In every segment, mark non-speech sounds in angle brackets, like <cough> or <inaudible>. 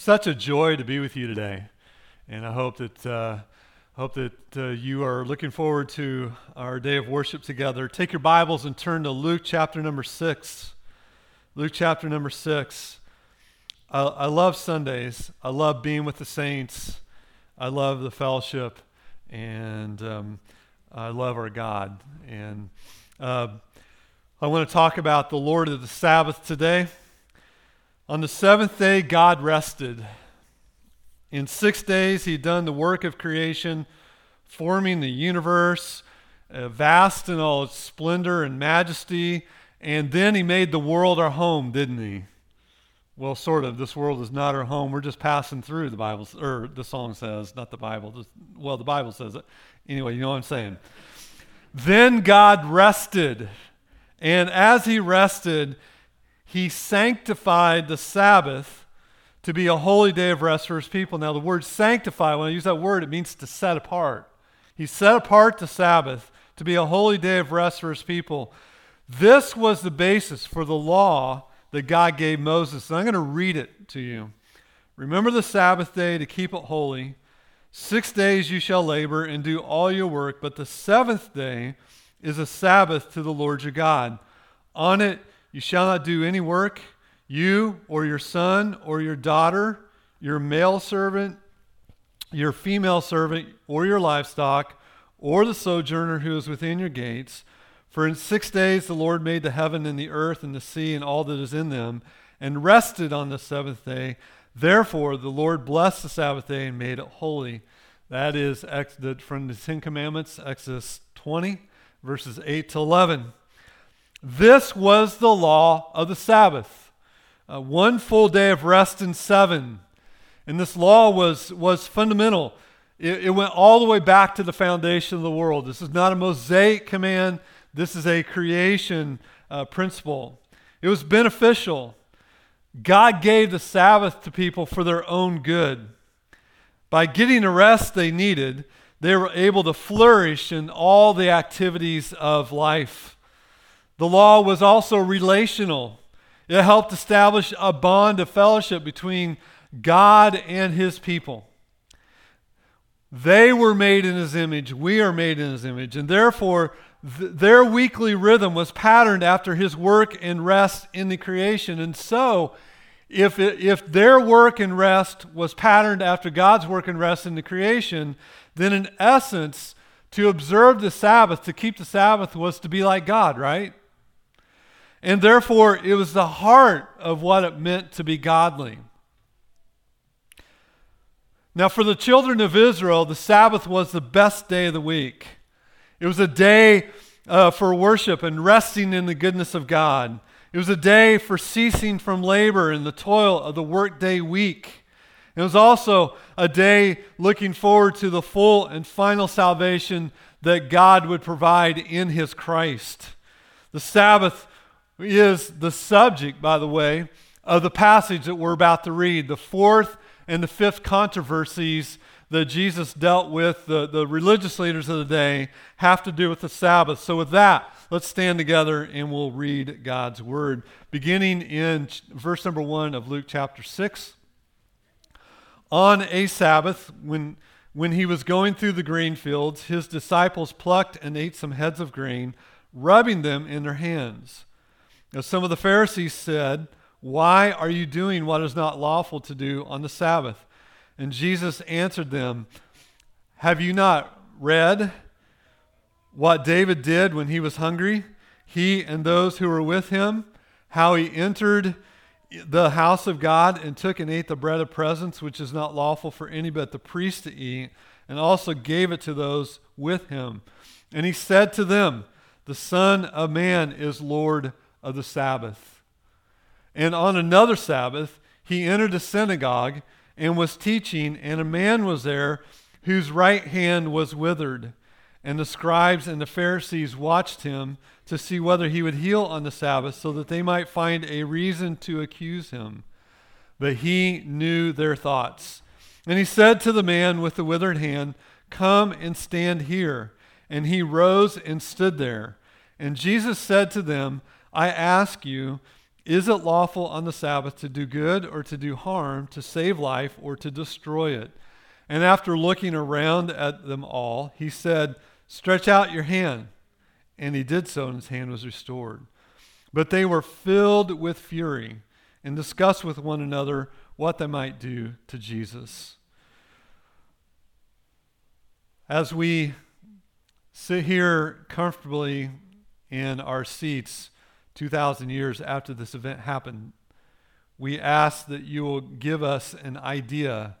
such a joy to be with you today, and I hope that uh, hope that uh, you are looking forward to our day of worship together. Take your Bibles and turn to Luke chapter number six. Luke chapter number six. I, I love Sundays. I love being with the saints. I love the fellowship, and um, I love our God. And uh, I want to talk about the Lord of the Sabbath today. On the seventh day, God rested. In six days, He done the work of creation, forming the universe, uh, vast in all its splendor and majesty. And then He made the world our home, didn't He? Well, sort of. This world is not our home. We're just passing through, the Bible, or the song says, not the Bible. Just, well, the Bible says it. Anyway, you know what I'm saying. Then God rested. And as He rested, he sanctified the Sabbath to be a holy day of rest for his people. Now, the word sanctify, when I use that word, it means to set apart. He set apart the Sabbath to be a holy day of rest for his people. This was the basis for the law that God gave Moses. And I'm going to read it to you. Remember the Sabbath day to keep it holy. Six days you shall labor and do all your work, but the seventh day is a Sabbath to the Lord your God. On it you shall not do any work, you or your son or your daughter, your male servant, your female servant, or your livestock, or the sojourner who is within your gates. For in six days the Lord made the heaven and the earth and the sea and all that is in them, and rested on the seventh day. Therefore the Lord blessed the Sabbath day and made it holy. That is from the Ten Commandments, Exodus 20, verses 8 to 11. This was the law of the Sabbath uh, one full day of rest in seven. And this law was, was fundamental. It, it went all the way back to the foundation of the world. This is not a Mosaic command, this is a creation uh, principle. It was beneficial. God gave the Sabbath to people for their own good. By getting the rest they needed, they were able to flourish in all the activities of life. The law was also relational. It helped establish a bond of fellowship between God and his people. They were made in his image. We are made in his image. And therefore, th- their weekly rhythm was patterned after his work and rest in the creation. And so, if, it, if their work and rest was patterned after God's work and rest in the creation, then in essence, to observe the Sabbath, to keep the Sabbath, was to be like God, right? And therefore, it was the heart of what it meant to be godly. Now, for the children of Israel, the Sabbath was the best day of the week. It was a day uh, for worship and resting in the goodness of God. It was a day for ceasing from labor and the toil of the workday week. It was also a day looking forward to the full and final salvation that God would provide in his Christ. The Sabbath is the subject, by the way, of the passage that we're about to read. The fourth and the fifth controversies that Jesus dealt with, the, the religious leaders of the day, have to do with the Sabbath. So, with that, let's stand together and we'll read God's word. Beginning in verse number one of Luke chapter 6. On a Sabbath, when, when he was going through the grain fields, his disciples plucked and ate some heads of grain, rubbing them in their hands. Now, some of the Pharisees said, Why are you doing what is not lawful to do on the Sabbath? And Jesus answered them, Have you not read what David did when he was hungry? He and those who were with him, how he entered the house of God and took and ate the bread of presence, which is not lawful for any but the priest to eat, and also gave it to those with him. And he said to them, The Son of Man is Lord of the Sabbath. And on another Sabbath, he entered a synagogue and was teaching, and a man was there whose right hand was withered. And the scribes and the Pharisees watched him to see whether he would heal on the Sabbath so that they might find a reason to accuse him. But he knew their thoughts. And he said to the man with the withered hand, Come and stand here. And he rose and stood there. And Jesus said to them, I ask you, Is it lawful on the Sabbath to do good or to do harm, to save life or to destroy it? And after looking around at them all, he said, Stretch out your hand. And he did so, and his hand was restored. But they were filled with fury and discussed with one another what they might do to Jesus. As we sit here comfortably in our seats 2,000 years after this event happened, we ask that you will give us an idea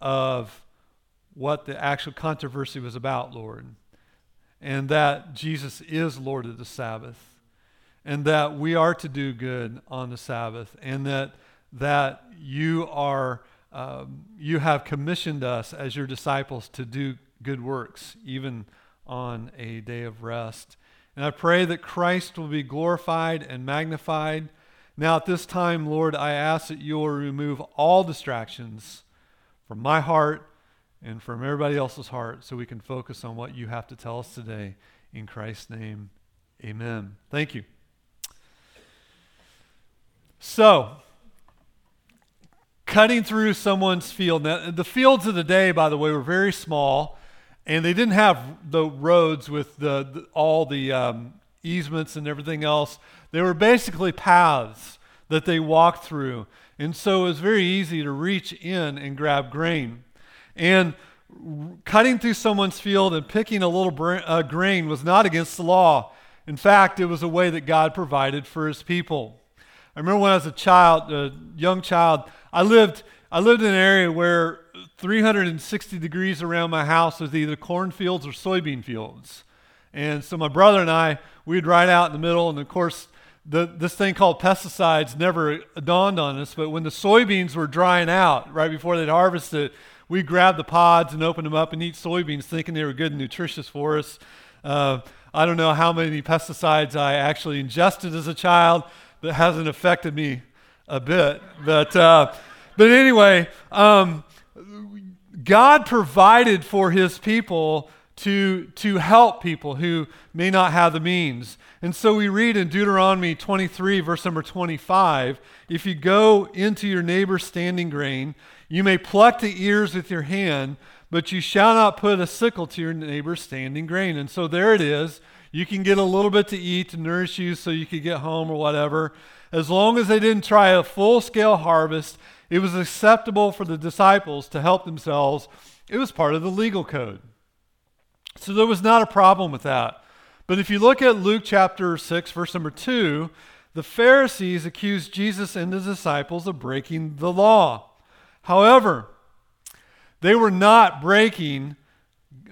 of what the actual controversy was about, Lord, and that Jesus is Lord of the Sabbath, and that we are to do good on the Sabbath, and that that you are um, you have commissioned us as your disciples to do good works, even on a day of rest. And I pray that Christ will be glorified and magnified. Now, at this time, Lord, I ask that you will remove all distractions from my heart and from everybody else's heart so we can focus on what you have to tell us today. In Christ's name, amen. Thank you. So, cutting through someone's field. Now, the fields of the day, by the way, were very small and they didn't have the roads with the, the all the um, easements and everything else. They were basically paths that they walked through, and so it was very easy to reach in and grab grain. And cutting through someone's field and picking a little bra- uh, grain was not against the law. In fact, it was a way that God provided for His people. I remember when I was a child, a young child, I lived I lived in an area where 360 degrees around my house was either cornfields or soybean fields. And so my brother and I, we'd ride out in the middle, and of course, the, this thing called pesticides never dawned on us. But when the soybeans were drying out right before they'd harvest it, we grabbed the pods and opened them up and eat soybeans, thinking they were good and nutritious for us. Uh, I don't know how many pesticides I actually ingested as a child. That hasn't affected me a bit, but. Uh, but anyway, um, God provided for his people to, to help people who may not have the means. And so we read in Deuteronomy 23, verse number 25 if you go into your neighbor's standing grain, you may pluck the ears with your hand, but you shall not put a sickle to your neighbor's standing grain. And so there it is. You can get a little bit to eat to nourish you so you could get home or whatever. As long as they didn't try a full scale harvest, it was acceptable for the disciples to help themselves. It was part of the legal code. So there was not a problem with that. But if you look at Luke chapter 6, verse number 2, the Pharisees accused Jesus and his disciples of breaking the law. However, they were not breaking,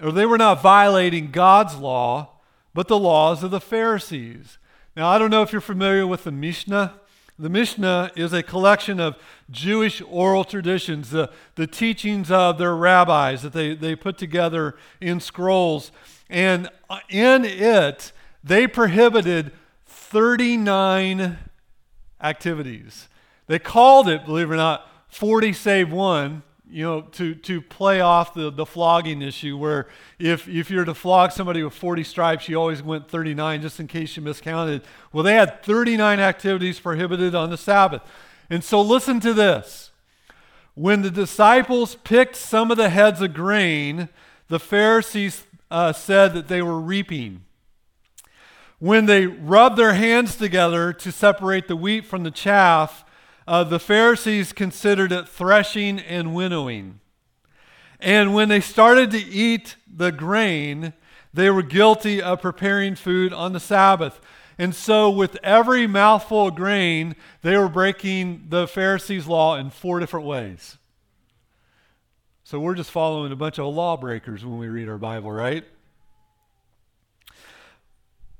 or they were not violating God's law, but the laws of the Pharisees. Now, I don't know if you're familiar with the Mishnah. The Mishnah is a collection of Jewish oral traditions, the, the teachings of their rabbis that they, they put together in scrolls. And uh, in it, they prohibited 39 activities. They called it, believe it or not, 40 save one, you know, to, to play off the, the flogging issue where if, if you're to flog somebody with 40 stripes, you always went 39 just in case you miscounted. Well, they had 39 activities prohibited on the Sabbath. And so listen to this. When the disciples picked some of the heads of grain, the Pharisees uh, said that they were reaping. When they rubbed their hands together to separate the wheat from the chaff, uh, the Pharisees considered it threshing and winnowing. And when they started to eat the grain, they were guilty of preparing food on the Sabbath. And so, with every mouthful of grain, they were breaking the Pharisees' law in four different ways. So, we're just following a bunch of lawbreakers when we read our Bible, right?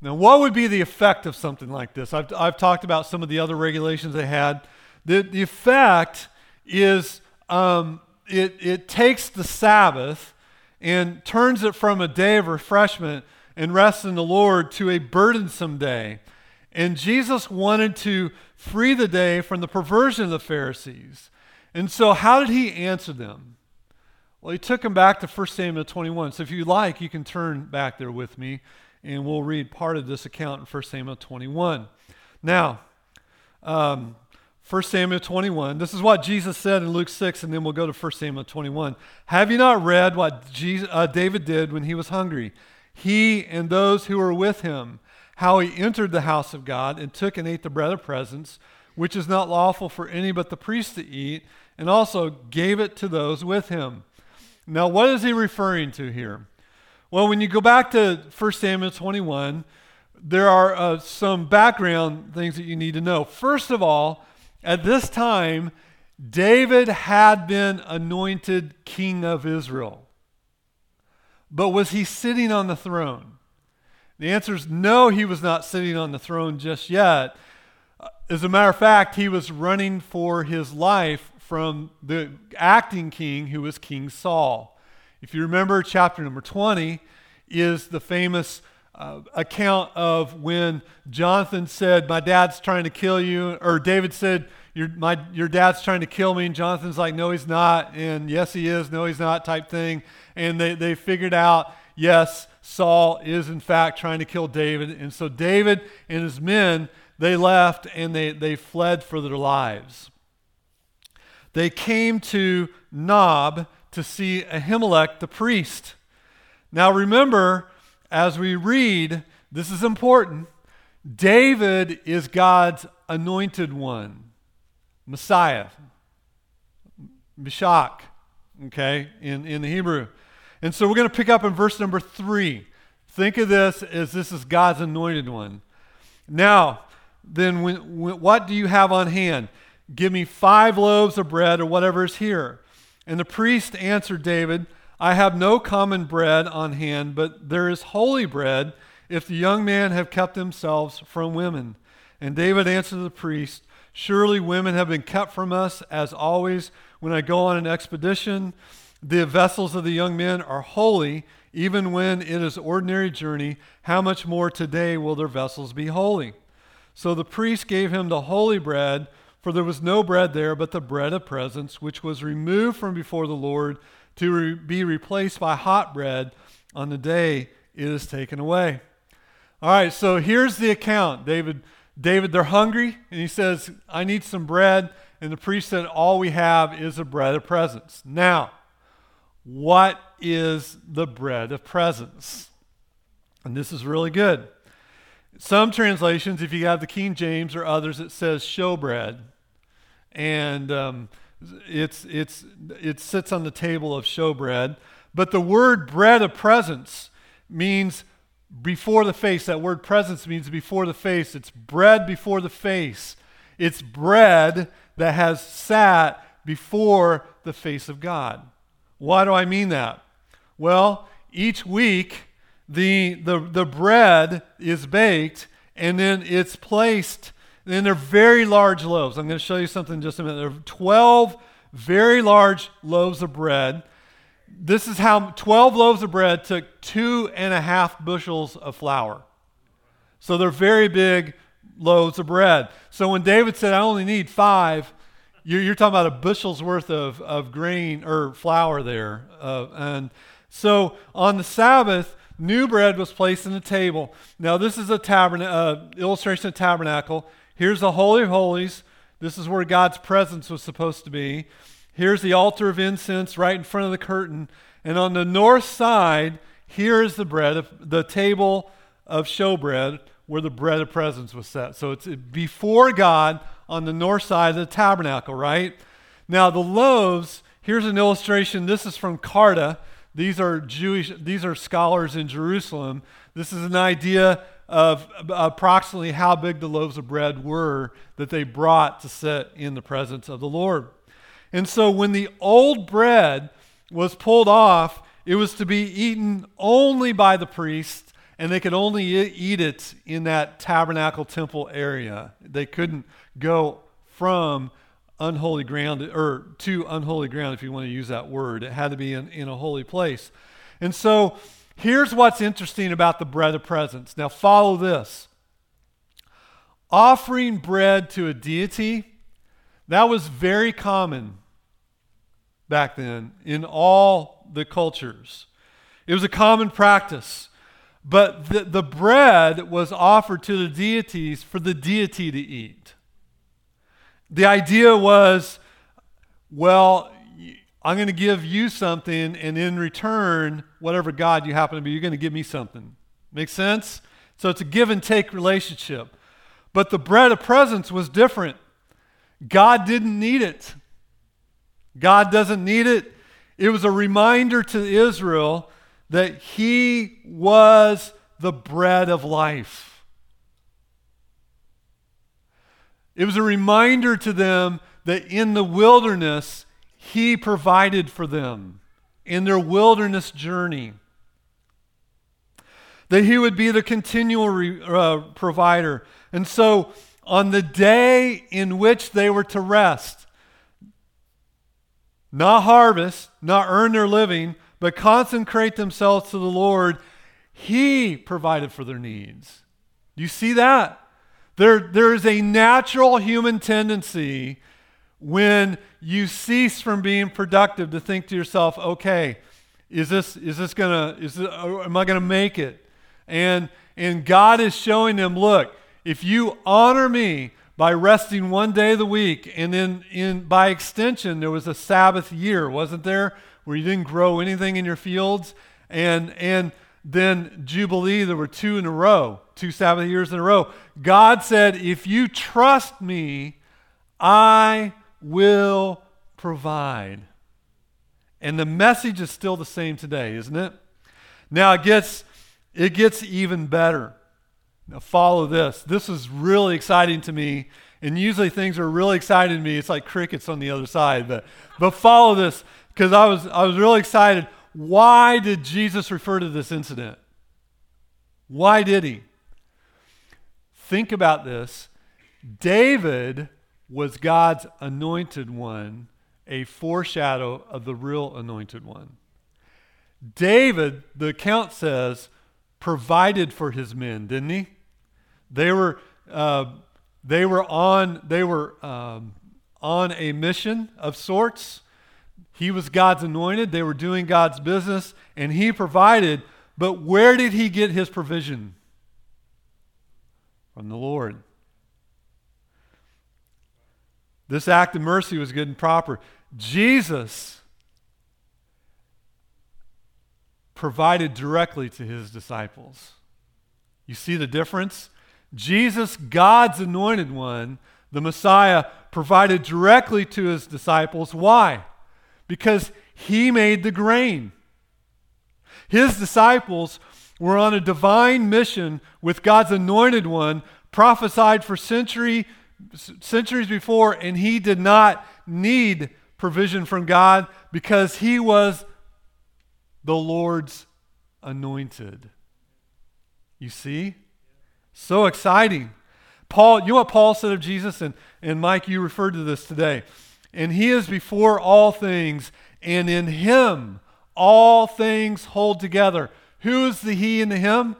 Now, what would be the effect of something like this? I've, I've talked about some of the other regulations they had. The, the effect is um, it, it takes the Sabbath and turns it from a day of refreshment and rest in the Lord to a burdensome day. And Jesus wanted to free the day from the perversion of the Pharisees. And so, how did he answer them? Well, he took them back to 1 Samuel 21. So, if you like, you can turn back there with me, and we'll read part of this account in 1 Samuel 21. Now, um, 1 Samuel 21. This is what Jesus said in Luke 6, and then we'll go to 1 Samuel 21. Have you not read what Jesus, uh, David did when he was hungry? He and those who were with him, how he entered the house of God and took and ate the bread of presence, which is not lawful for any but the priest to eat, and also gave it to those with him. Now, what is he referring to here? Well, when you go back to 1 Samuel 21, there are uh, some background things that you need to know. First of all, at this time, David had been anointed king of Israel. But was he sitting on the throne? The answer is no, he was not sitting on the throne just yet. Uh, as a matter of fact, he was running for his life from the acting king who was King Saul. If you remember, chapter number 20 is the famous uh, account of when Jonathan said, My dad's trying to kill you, or David said, your, my, your dad's trying to kill me. And Jonathan's like, No, he's not. And yes, he is. No, he's not, type thing. And they, they figured out, yes, Saul is in fact trying to kill David. And so David and his men, they left and they, they fled for their lives. They came to Nob to see Ahimelech the priest. Now remember, as we read, this is important. David is God's anointed one, Messiah, Mashiach, okay, in, in the Hebrew. And so we're going to pick up in verse number three. Think of this as this is God's anointed one. Now, then, when, when, what do you have on hand? Give me five loaves of bread or whatever is here. And the priest answered David, I have no common bread on hand, but there is holy bread if the young men have kept themselves from women. And David answered the priest, Surely women have been kept from us, as always when I go on an expedition. The vessels of the young men are holy, even when it is ordinary journey. How much more today will their vessels be holy? So the priest gave him the holy bread, for there was no bread there but the bread of presence, which was removed from before the Lord to re- be replaced by hot bread on the day it is taken away. All right, so here's the account. David, David, they're hungry, and he says, I need some bread. And the priest said, All we have is a bread of presence. Now, what is the bread of presence? And this is really good. Some translations, if you have the King James or others, it says showbread. And um, it's, it's, it sits on the table of showbread. But the word bread of presence means before the face. That word presence means before the face. It's bread before the face. It's bread that has sat before the face of God. Why do I mean that? Well, each week the, the, the bread is baked and then it's placed and they're very large loaves. I'm going to show you something in just a minute. There are 12 very large loaves of bread. This is how 12 loaves of bread took two and a half bushels of flour. So they're very big loaves of bread. So when David said, I only need five, you're, you're talking about a bushel's worth of, of grain or flour there. Uh, and so on the Sabbath, new bread was placed on the table. Now, this is a tabernacle, uh, illustration of tabernacle. Here's the Holy of Holies. This is where God's presence was supposed to be. Here's the altar of incense right in front of the curtain. And on the north side, here is the bread, the table of showbread where the bread of presence was set. So it's before God on the north side of the tabernacle, right? Now, the loaves, here's an illustration. This is from Carta. These are Jewish, these are scholars in Jerusalem. This is an idea of uh, approximately how big the loaves of bread were that they brought to sit in the presence of the Lord. And so when the old bread was pulled off, it was to be eaten only by the priest, and they could only eat it in that tabernacle temple area. They couldn't go from unholy ground or to unholy ground if you want to use that word. It had to be in, in a holy place. And so Here's what's interesting about the bread of presence. Now, follow this. Offering bread to a deity, that was very common back then in all the cultures. It was a common practice. But the, the bread was offered to the deities for the deity to eat. The idea was, well, I'm going to give you something, and in return, whatever God you happen to be, you're going to give me something. Make sense? So it's a give and take relationship. But the bread of presence was different. God didn't need it. God doesn't need it. It was a reminder to Israel that He was the bread of life. It was a reminder to them that in the wilderness, He provided for them in their wilderness journey. That He would be the continual re, uh, provider. And so, on the day in which they were to rest, not harvest, not earn their living, but consecrate themselves to the Lord, He provided for their needs. Do you see that? There, there is a natural human tendency when you cease from being productive to think to yourself, okay, is this, is this gonna, is this, uh, am I gonna make it? And, and God is showing them, look, if you honor me by resting one day of the week, and then in, by extension, there was a Sabbath year, wasn't there, where you didn't grow anything in your fields? And, and then Jubilee, there were two in a row, two Sabbath years in a row. God said, if you trust me, I will provide. And the message is still the same today, isn't it? Now it gets, it gets even better. Now, follow this. This is really exciting to me. And usually things are really exciting to me. It's like crickets on the other side. But, but follow this because I was, I was really excited. Why did Jesus refer to this incident? Why did he? Think about this. David was God's anointed one, a foreshadow of the real anointed one. David, the account says, provided for his men, didn't he? They were, uh, they were on, they were um, on a mission of sorts. He was God's anointed. They were doing God's business, and he provided. But where did he get his provision? From the Lord. This act of mercy was good and proper. Jesus provided directly to his disciples. You see the difference? Jesus, God's anointed one, the Messiah, provided directly to his disciples. Why? Because he made the grain. His disciples were on a divine mission with God's anointed one, prophesied for century, centuries before, and he did not need provision from God because he was the Lord's anointed. You see? So exciting. Paul, you know what Paul said of Jesus? And, and Mike, you referred to this today. And he is before all things, and in him all things hold together. Who is the he and the him?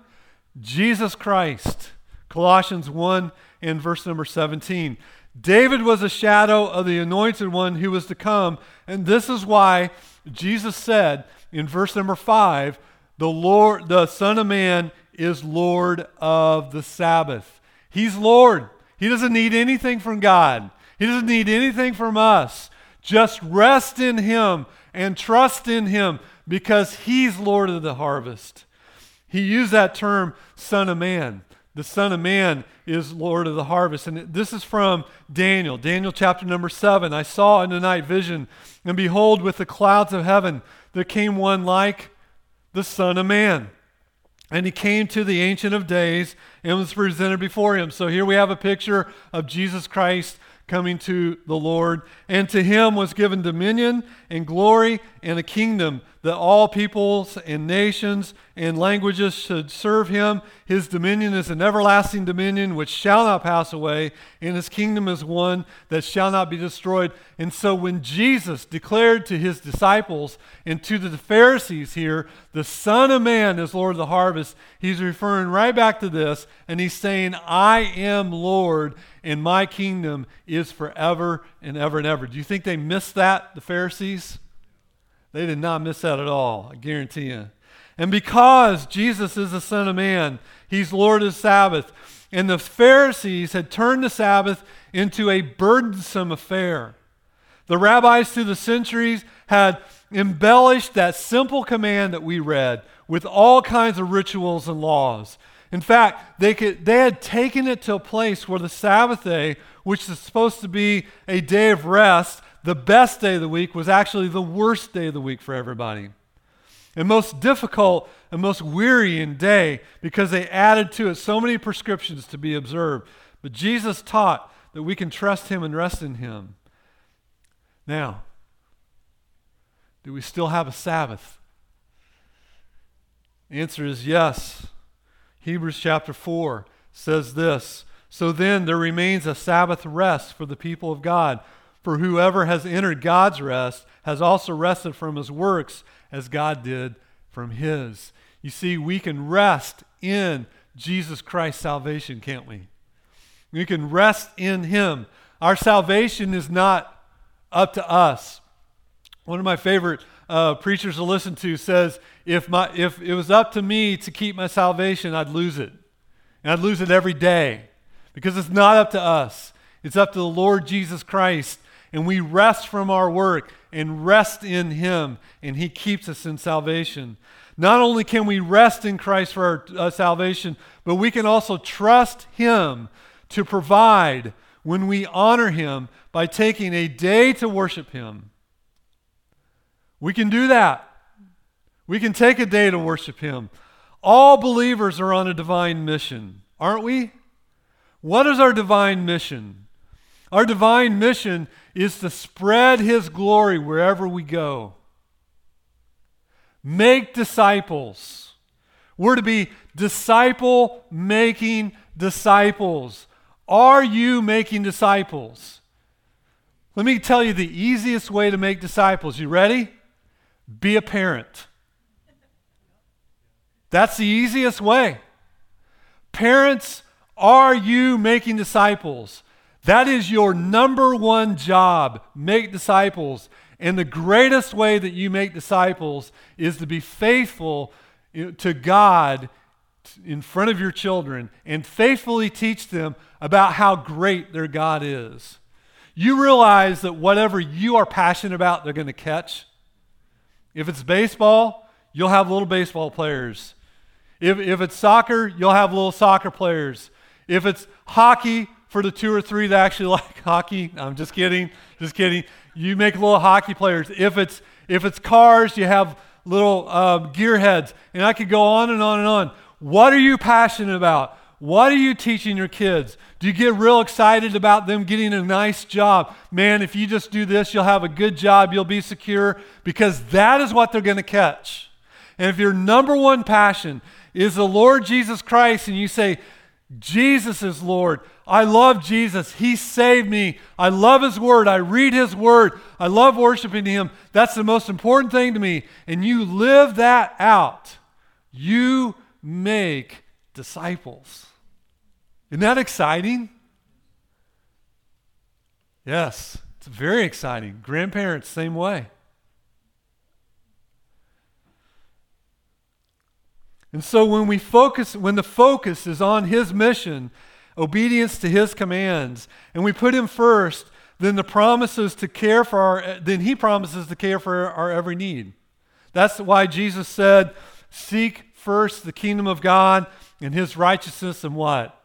Jesus Christ. Colossians 1 and verse number 17. David was a shadow of the anointed one who was to come. And this is why Jesus said in verse number 5 the Lord, the Son of Man is Lord of the Sabbath. He's Lord. He doesn't need anything from God, He doesn't need anything from us. Just rest in Him and trust in Him because He's Lord of the harvest. He used that term, Son of Man. The Son of Man is Lord of the harvest. And this is from Daniel, Daniel chapter number seven. I saw in the night vision, and behold, with the clouds of heaven, there came one like the Son of Man. And he came to the Ancient of Days and was presented before him. So here we have a picture of Jesus Christ coming to the Lord. And to him was given dominion and glory and a kingdom that all peoples and nations and languages should serve him. His dominion is an everlasting dominion which shall not pass away, and his kingdom is one that shall not be destroyed. And so when Jesus declared to his disciples and to the Pharisees here, the Son of Man is Lord of the harvest, he's referring right back to this, and he's saying, I am Lord, and my kingdom is forever and ever and ever. Do you think they missed that, the Pharisees? They did not miss that at all, I guarantee you. And because Jesus is the Son of Man, He's Lord of the Sabbath, and the Pharisees had turned the Sabbath into a burdensome affair. The rabbis through the centuries had embellished that simple command that we read with all kinds of rituals and laws. In fact, they, could, they had taken it to a place where the Sabbath day, which is supposed to be a day of rest, the best day of the week, was actually the worst day of the week for everybody. And most difficult and most wearying day because they added to it so many prescriptions to be observed. But Jesus taught that we can trust Him and rest in Him. Now, do we still have a Sabbath? The answer is yes. Hebrews chapter 4 says this So then there remains a Sabbath rest for the people of God. For whoever has entered God's rest has also rested from his works as God did from his. You see, we can rest in Jesus Christ's salvation, can't we? We can rest in him. Our salvation is not up to us. One of my favorite uh, preachers to listen to says, if, my, if it was up to me to keep my salvation, I'd lose it. And I'd lose it every day because it's not up to us. It's up to the Lord Jesus Christ. And we rest from our work and rest in Him, and He keeps us in salvation. Not only can we rest in Christ for our uh, salvation, but we can also trust Him to provide when we honor Him by taking a day to worship Him. We can do that. We can take a day to worship Him. All believers are on a divine mission, aren't we? What is our divine mission? Our divine mission is to spread His glory wherever we go. Make disciples. We're to be disciple making disciples. Are you making disciples? Let me tell you the easiest way to make disciples. You ready? Be a parent. That's the easiest way. Parents, are you making disciples? That is your number one job. Make disciples. And the greatest way that you make disciples is to be faithful to God in front of your children and faithfully teach them about how great their God is. You realize that whatever you are passionate about, they're going to catch. If it's baseball, you'll have little baseball players. If, if it's soccer, you'll have little soccer players. If it's hockey, for the two or three that actually <laughs> like hockey, I'm just kidding, just kidding. You make little hockey players. If it's if it's cars, you have little um, gearheads, and I could go on and on and on. What are you passionate about? What are you teaching your kids? Do you get real excited about them getting a nice job? Man, if you just do this, you'll have a good job, you'll be secure, because that is what they're going to catch. And if your number one passion is the Lord Jesus Christ, and you say, Jesus is Lord, I love Jesus. He saved me. I love His Word. I read His Word. I love worshiping Him. That's the most important thing to me. And you live that out. You make disciples. Isn't that exciting? Yes, it's very exciting. Grandparents, same way. And so when we focus, when the focus is on his mission, obedience to his commands, and we put him first, then the promises to care for our, then he promises to care for our every need. That's why Jesus said, Seek first the kingdom of God and his righteousness, and what?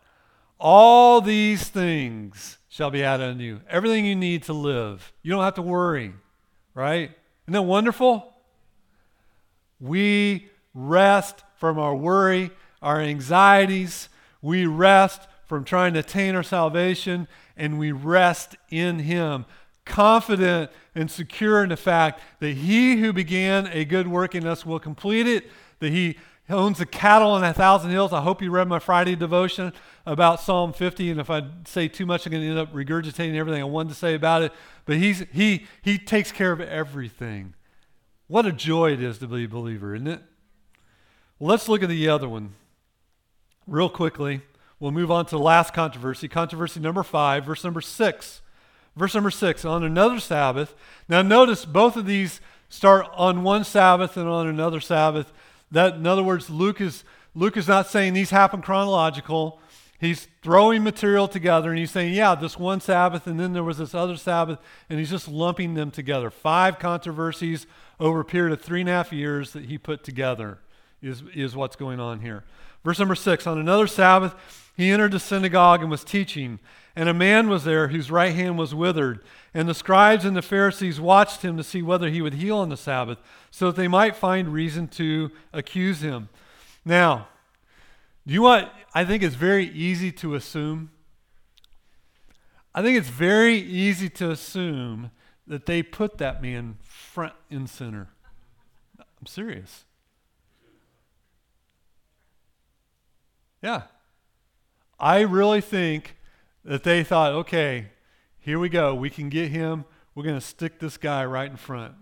All these things shall be added unto you. Everything you need to live. You don't have to worry, right? Isn't that wonderful? We rest from our worry, our anxieties. We rest from trying to attain our salvation, and we rest in Him, confident and secure in the fact that He who began a good work in us will complete it, that He owns the cattle on a thousand hills. I hope you read my Friday devotion about Psalm 50, and if I say too much, I'm going to end up regurgitating everything I wanted to say about it. But he's, he, he takes care of everything. What a joy it is to be a believer, isn't it? Let's look at the other one real quickly. We'll move on to the last controversy, controversy number five, verse number six. Verse number six, on another Sabbath. Now, notice both of these start on one Sabbath and on another Sabbath. That, in other words, Luke is, Luke is not saying these happen chronological. he's throwing material together and he's saying, yeah, this one Sabbath and then there was this other Sabbath, and he's just lumping them together. Five controversies over a period of three and a half years that he put together is, is what's going on here. Verse number six On another Sabbath, he entered the synagogue and was teaching. And a man was there whose right hand was withered. And the scribes and the Pharisees watched him to see whether he would heal on the Sabbath, so that they might find reason to accuse him. Now, do you want, I think it's very easy to assume. I think it's very easy to assume that they put that man front and center. I'm serious. Yeah. I really think that they thought, okay, here we go. We can get him. We're going to stick this guy right in front.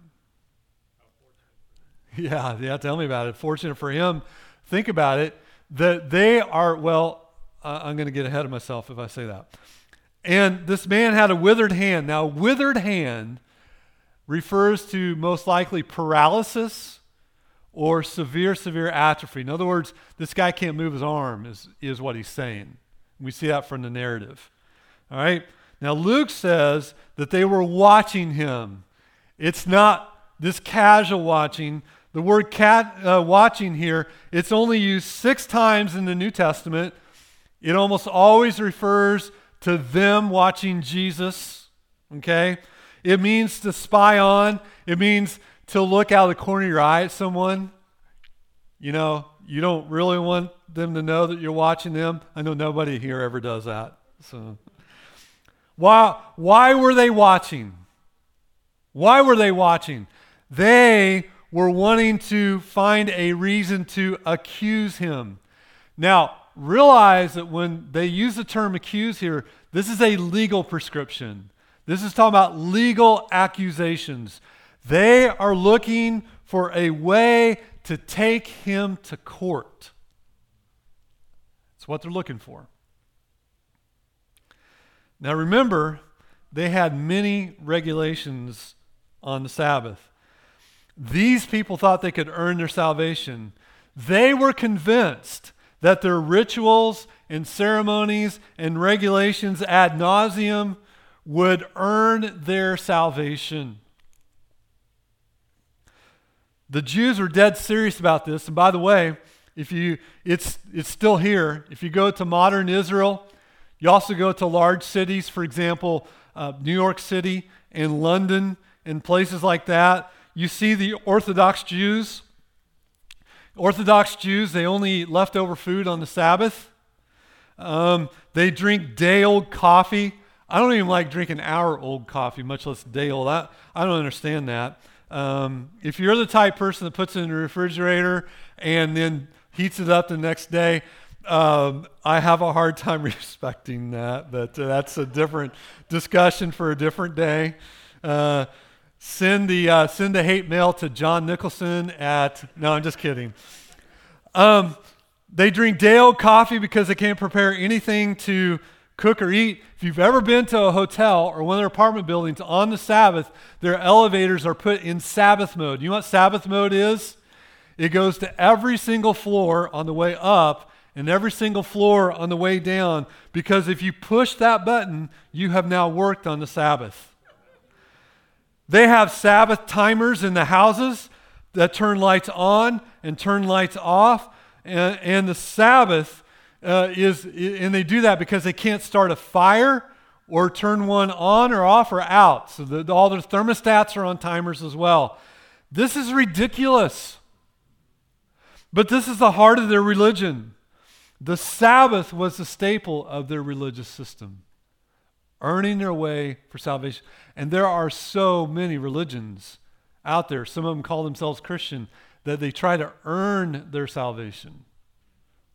Yeah, yeah, tell me about it. Fortunate for him, think about it, that they are, well, uh, I'm going to get ahead of myself if I say that. And this man had a withered hand. Now, withered hand refers to most likely paralysis or severe, severe atrophy. In other words, this guy can't move his arm, is, is what he's saying. We see that from the narrative. All right? Now, Luke says that they were watching him. It's not this casual watching. The word cat, uh, watching here, it's only used six times in the New Testament. It almost always refers to them watching Jesus. Okay? It means to spy on, it means to look out of the corner of your eye at someone. You know, you don't really want them to know that you're watching them. I know nobody here ever does that. So why, why were they watching? Why were they watching? They were wanting to find a reason to accuse him. Now, realize that when they use the term accuse here, this is a legal prescription. This is talking about legal accusations. They are looking for a way to take him to court. That's what they're looking for. Now remember, they had many regulations on the Sabbath. These people thought they could earn their salvation. They were convinced that their rituals and ceremonies and regulations ad nauseum would earn their salvation. The Jews are dead serious about this. And by the way, if you it's it's still here. If you go to modern Israel, you also go to large cities, for example, uh, New York City and London and places like that. You see the Orthodox Jews. Orthodox Jews, they only eat leftover food on the Sabbath. Um, they drink day old coffee. I don't even like drinking hour old coffee, much less day old. I, I don't understand that. Um, if you're the type person that puts it in the refrigerator and then heats it up the next day, um, I have a hard time <laughs> respecting that, but uh, that's a different discussion for a different day. Uh, send the uh, send the hate mail to John Nicholson at. No, I'm just kidding. Um, they drink day old coffee because they can't prepare anything to cook or eat. If you've ever been to a hotel or one of their apartment buildings on the Sabbath, their elevators are put in Sabbath mode. You know what Sabbath mode is? It goes to every single floor on the way up and every single floor on the way down because if you push that button, you have now worked on the Sabbath. They have Sabbath timers in the houses that turn lights on and turn lights off. And, and the Sabbath uh, is, and they do that because they can't start a fire or turn one on or off or out. So the, all their thermostats are on timers as well. This is ridiculous. But this is the heart of their religion. The Sabbath was the staple of their religious system, earning their way for salvation. And there are so many religions out there, some of them call themselves Christian, that they try to earn their salvation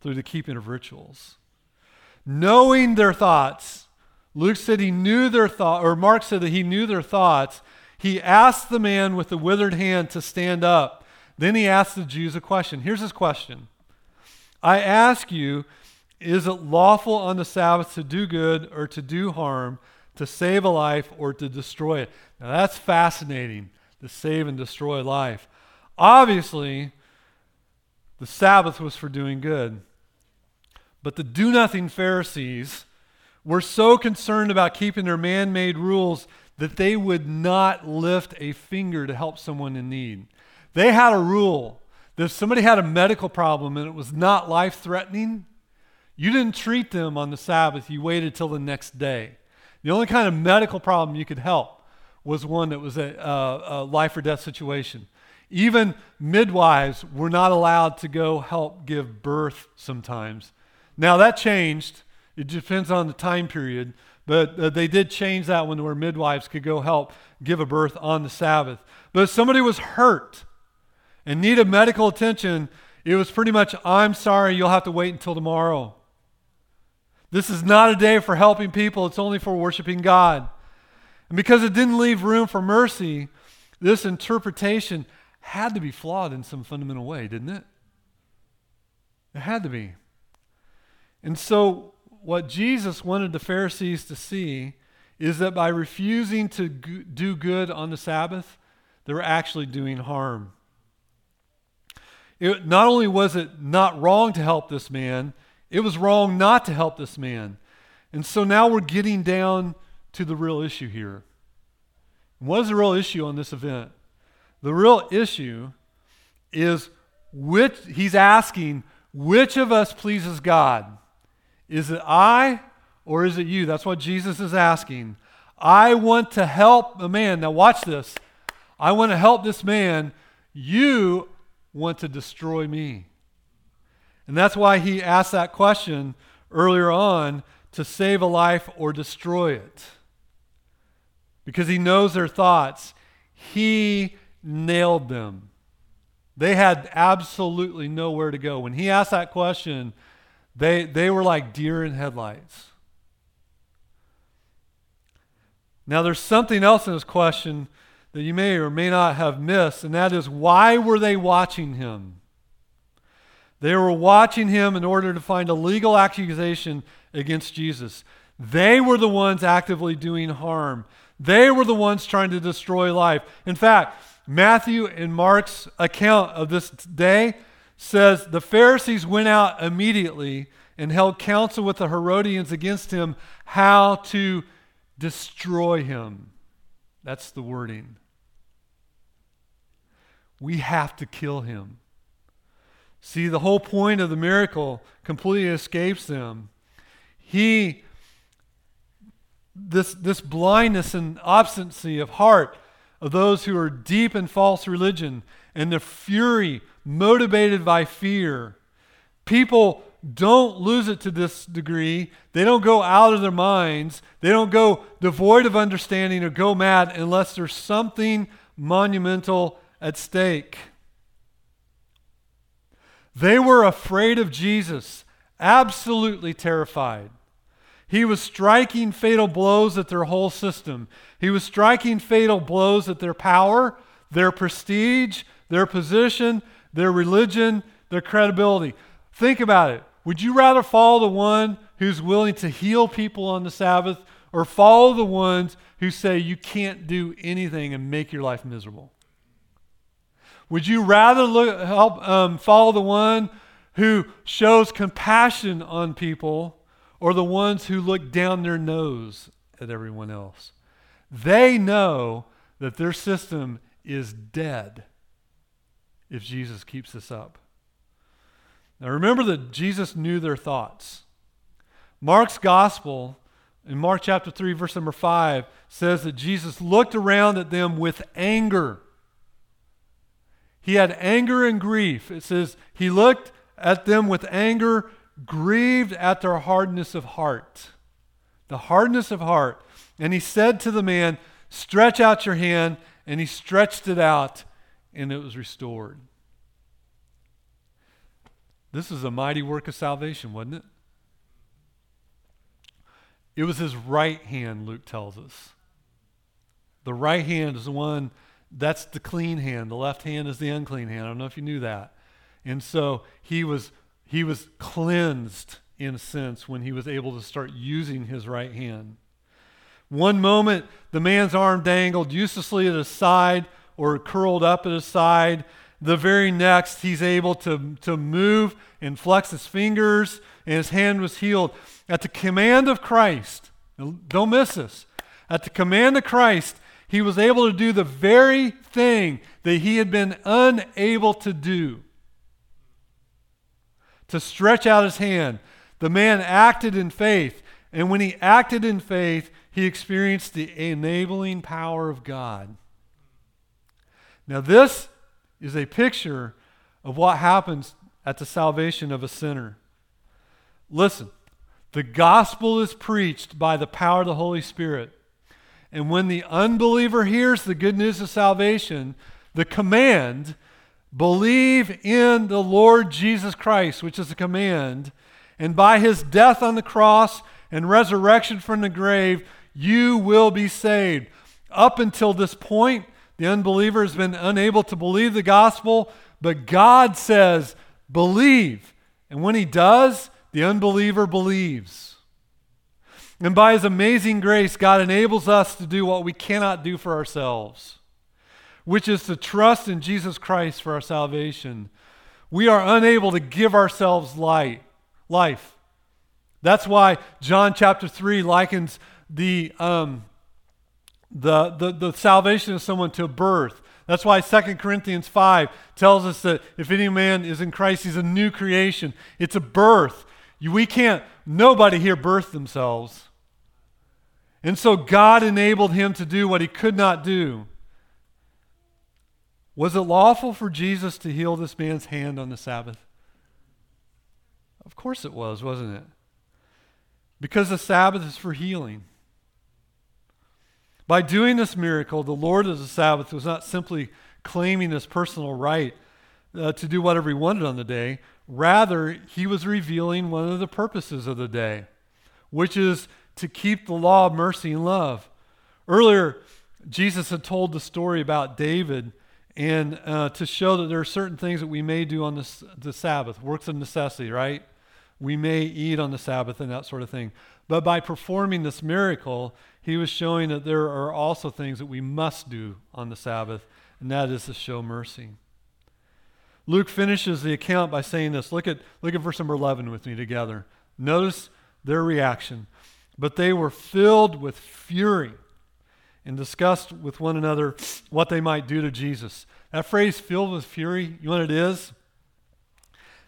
through the keeping of rituals. Knowing their thoughts, Luke said he knew their thought, or Mark said that he knew their thoughts. He asked the man with the withered hand to stand up. Then he asked the Jews a question. Here's his question I ask you, is it lawful on the Sabbath to do good or to do harm, to save a life or to destroy it? Now that's fascinating, to save and destroy life. Obviously, the Sabbath was for doing good. But the do nothing Pharisees were so concerned about keeping their man made rules that they would not lift a finger to help someone in need. They had a rule that if somebody had a medical problem and it was not life threatening, you didn't treat them on the Sabbath, you waited till the next day. The only kind of medical problem you could help was one that was a, a, a life or death situation. Even midwives were not allowed to go help give birth sometimes. Now that changed. It depends on the time period, but uh, they did change that when where midwives could go help give a birth on the Sabbath. But if somebody was hurt and needed medical attention, it was pretty much, I'm sorry, you'll have to wait until tomorrow. This is not a day for helping people, it's only for worshiping God. And because it didn't leave room for mercy, this interpretation had to be flawed in some fundamental way, didn't it? It had to be. And so, what Jesus wanted the Pharisees to see is that by refusing to do good on the Sabbath, they were actually doing harm. It, not only was it not wrong to help this man, it was wrong not to help this man. And so now we're getting down to the real issue here. What is the real issue on this event? The real issue is which he's asking, which of us pleases God? Is it I or is it you? That's what Jesus is asking. I want to help a man. Now, watch this. I want to help this man. You want to destroy me. And that's why he asked that question earlier on to save a life or destroy it. Because he knows their thoughts. He nailed them. They had absolutely nowhere to go. When he asked that question, they, they were like deer in headlights. Now, there's something else in this question that you may or may not have missed, and that is why were they watching him? They were watching him in order to find a legal accusation against Jesus. They were the ones actively doing harm. They were the ones trying to destroy life. In fact, Matthew and Mark's account of this day says the Pharisees went out immediately and held counsel with the Herodians against him how to destroy him. That's the wording. We have to kill him. See, the whole point of the miracle completely escapes them. He, this, this blindness and obstinacy of heart of those who are deep in false religion and the fury motivated by fear. People don't lose it to this degree. They don't go out of their minds. They don't go devoid of understanding or go mad unless there's something monumental at stake. They were afraid of Jesus, absolutely terrified. He was striking fatal blows at their whole system. He was striking fatal blows at their power, their prestige, their position, their religion, their credibility. Think about it. Would you rather follow the one who's willing to heal people on the Sabbath or follow the ones who say you can't do anything and make your life miserable? Would you rather look, help um, follow the one who shows compassion on people or the ones who look down their nose at everyone else? They know that their system is dead if Jesus keeps this up. Now remember that Jesus knew their thoughts. Mark's gospel in Mark chapter 3, verse number 5 says that Jesus looked around at them with anger he had anger and grief. It says, He looked at them with anger, grieved at their hardness of heart. The hardness of heart. And he said to the man, Stretch out your hand. And he stretched it out, and it was restored. This is a mighty work of salvation, wasn't it? It was his right hand, Luke tells us. The right hand is the one that's the clean hand. The left hand is the unclean hand. I don't know if you knew that. And so he was he was cleansed in a sense when he was able to start using his right hand. One moment the man's arm dangled uselessly at his side or curled up at his side. the very next, he's able to, to move and flex his fingers, and his hand was healed. At the command of Christ, don't miss this. At the command of Christ, he was able to do the very thing that he had been unable to do to stretch out his hand. The man acted in faith, and when he acted in faith, he experienced the enabling power of God. Now, this is a picture of what happens at the salvation of a sinner. Listen, the gospel is preached by the power of the Holy Spirit. And when the unbeliever hears the good news of salvation, the command, believe in the Lord Jesus Christ, which is a command, and by his death on the cross and resurrection from the grave, you will be saved. Up until this point, the unbeliever has been unable to believe the gospel, but God says, believe. And when he does, the unbeliever believes. And by His amazing grace, God enables us to do what we cannot do for ourselves, which is to trust in Jesus Christ for our salvation. We are unable to give ourselves light, life. That's why John chapter 3 likens the, um, the, the, the salvation of someone to birth. That's why 2 Corinthians 5 tells us that if any man is in Christ, he's a new creation. It's a birth. We can't, nobody here birth themselves. And so God enabled him to do what he could not do. Was it lawful for Jesus to heal this man's hand on the Sabbath? Of course it was, wasn't it? Because the Sabbath is for healing. By doing this miracle, the Lord of the Sabbath was not simply claiming his personal right uh, to do whatever he wanted on the day. Rather, he was revealing one of the purposes of the day, which is to keep the law of mercy and love. Earlier, Jesus had told the story about David and uh, to show that there are certain things that we may do on the, the Sabbath, works of necessity, right? We may eat on the Sabbath and that sort of thing. But by performing this miracle, he was showing that there are also things that we must do on the Sabbath, and that is to show mercy. Luke finishes the account by saying this. Look at, look at verse number 11 with me together. Notice their reaction. But they were filled with fury and discussed with one another what they might do to Jesus. That phrase, filled with fury, you know what it is?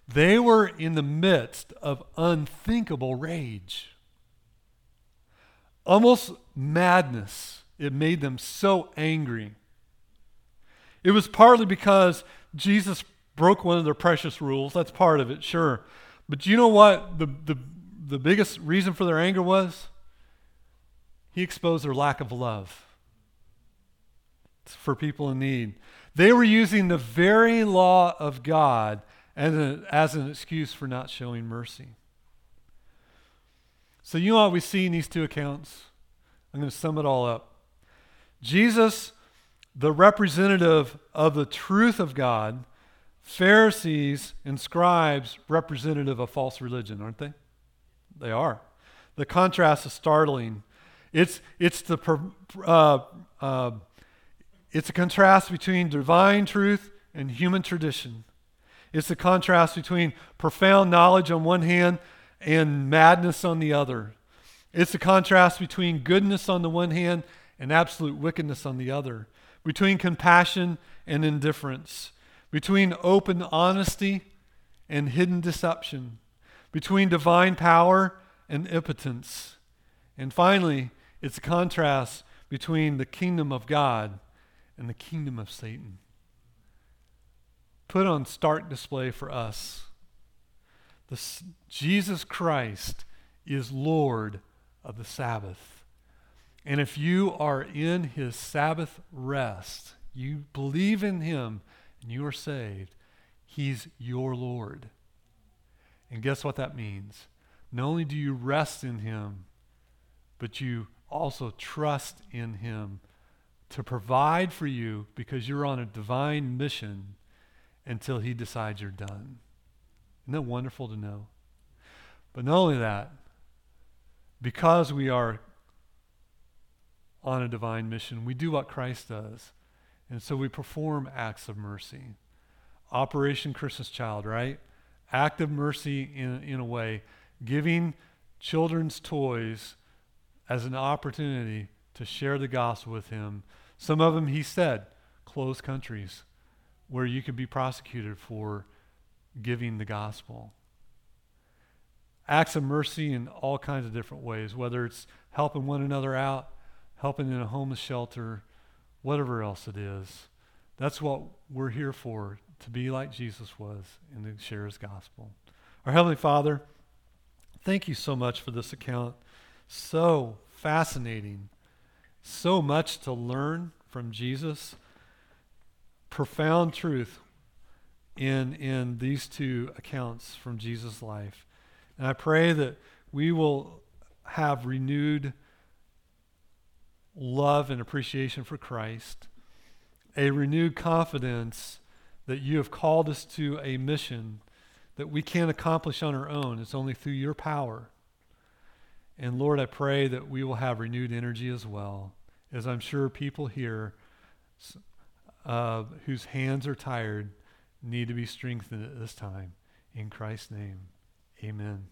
They were in the midst of unthinkable rage. Almost madness. It made them so angry. It was partly because Jesus broke one of their precious rules. That's part of it, sure. But you know what? The, the the biggest reason for their anger was? He exposed their lack of love for people in need. They were using the very law of God as an excuse for not showing mercy. So, you know what we see in these two accounts? I'm going to sum it all up. Jesus, the representative of the truth of God, Pharisees and scribes, representative of false religion, aren't they? They are. The contrast is startling. It's, it's, the, uh, uh, it's a contrast between divine truth and human tradition. It's the contrast between profound knowledge on one hand and madness on the other. It's the contrast between goodness on the one hand and absolute wickedness on the other, between compassion and indifference, between open honesty and hidden deception between divine power and impotence. And finally, it's a contrast between the kingdom of God and the kingdom of Satan. Put on stark display for us. The, Jesus Christ is Lord of the Sabbath. And if you are in his Sabbath rest, you believe in him and you are saved, he's your Lord. And guess what that means? Not only do you rest in Him, but you also trust in Him to provide for you because you're on a divine mission until He decides you're done. Isn't that wonderful to know? But not only that, because we are on a divine mission, we do what Christ does. And so we perform acts of mercy. Operation Christmas Child, right? Act of mercy in, in a way, giving children's toys as an opportunity to share the gospel with him. Some of them, he said, closed countries where you could be prosecuted for giving the gospel. Acts of mercy in all kinds of different ways, whether it's helping one another out, helping in a homeless shelter, whatever else it is. That's what we're here for, to be like Jesus was and to share his gospel. Our Heavenly Father, thank you so much for this account. So fascinating. So much to learn from Jesus. Profound truth in, in these two accounts from Jesus' life. And I pray that we will have renewed love and appreciation for Christ, a renewed confidence that you have called us to a mission that we can't accomplish on our own. It's only through your power. And Lord, I pray that we will have renewed energy as well, as I'm sure people here uh, whose hands are tired need to be strengthened at this time. In Christ's name, amen.